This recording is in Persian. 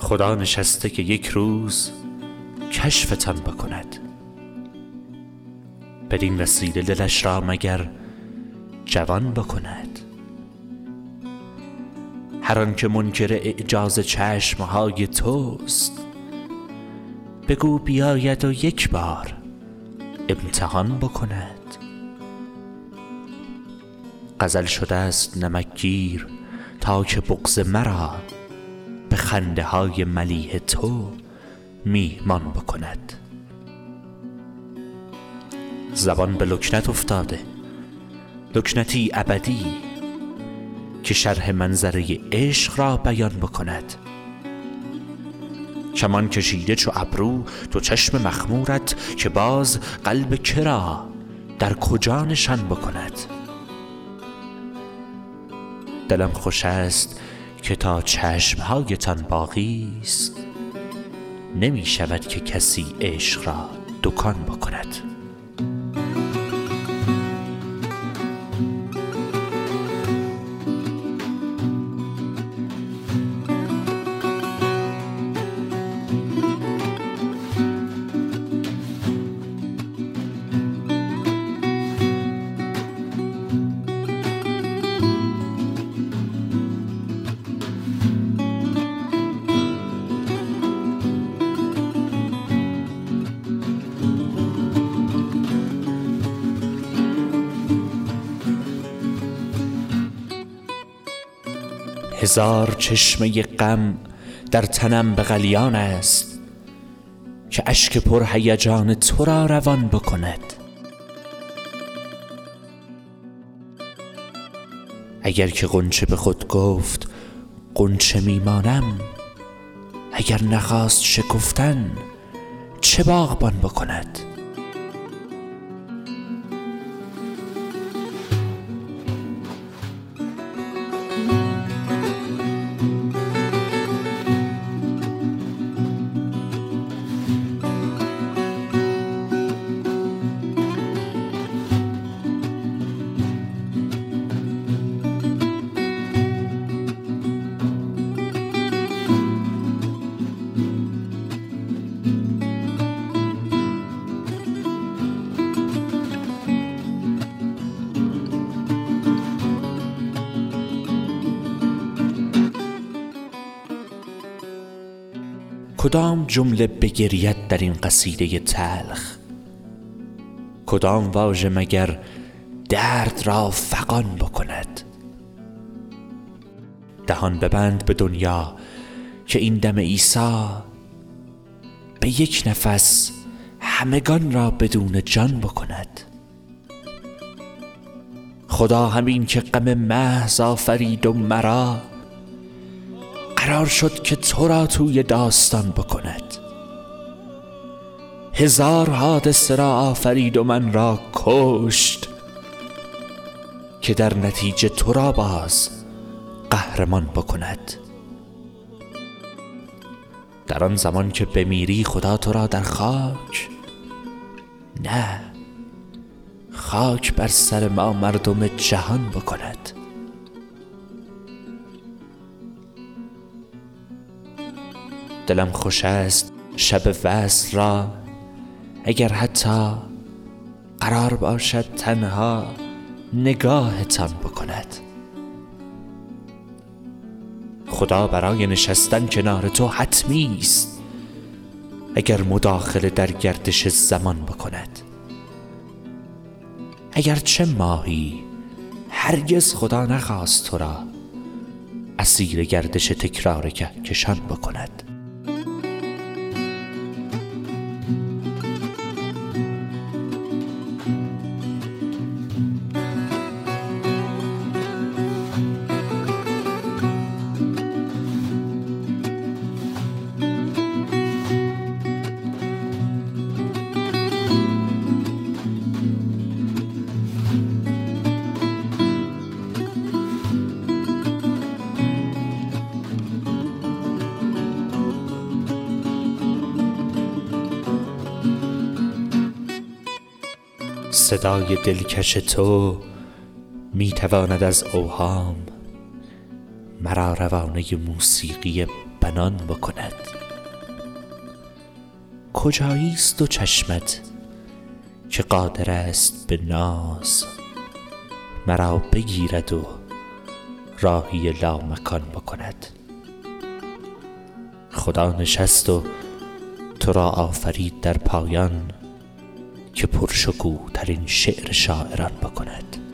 خدا نشسته که یک روز کشفتان بکند. بدین وسیله دلش را مگر جوان بکند. هر که منکر اعجاز چشمهای توست بگو بیاید و یک بار امتحان بکند. غزل شده است نمکگیر تا که بغض مرا خنده های ملیح تو میهمان بکند. زبان به لکنت افتاده لکنتی ابدی که شرح منظره عشق را بیان بکند. کمان کشیده چو ابرو تو چشم مخمورت که باز قلب کرا در کجا نشان بکند؟ دلم خوش است که تا چشمهایتان باقی است نمی شود که کسی عشق را دکان بکند. هزار چشمه غم در تنم به غلیان است که اشک پر هیجان تو را روان بکند. اگر که غنچه به خود گفت غنچه می مانم. اگر نخواست شکفتن چه باغبان بکند؟ کدام جمله بگرید در این قصیده تلخ؟ کدام واژه مگر درد را فغان بکند؟ دهان ببند به دنیا که این دم عیسی به یک نفس همگان را بدون جان بکند. خدا همین که غم محض آفرید و مرا قرار شد که تو را توی داستان بکند. هزار حادثه را آفرید و من را کشت که در نتیجه تو را باز قهرمان بکند. در آن زمان که بمیری خدا تو را در خاک؟ نه خاک بر سر ما مردم جهان بکند. دلم خوش است شب وصل را اگر حتی قرار باشد تنها نگاهتان بکند. خدا برای نشستن کنار تو حتمی است اگر مداخله در گردش زمان بکند. اگر چه ماهی هرگز خدا نخواست تو را اسیر گردش تکرار کشان بکند. صدای دلکش تو می تواند از اوهام مرا روانه موسیقی بنان بکند. کجایی است و چشمت که قادر است به ناز؟ مرا بگیرد و راهی لامکان بکند. خدا نشست و تو را آفرید در پایان. که پرشکوه ترین شعر شاعران بکند.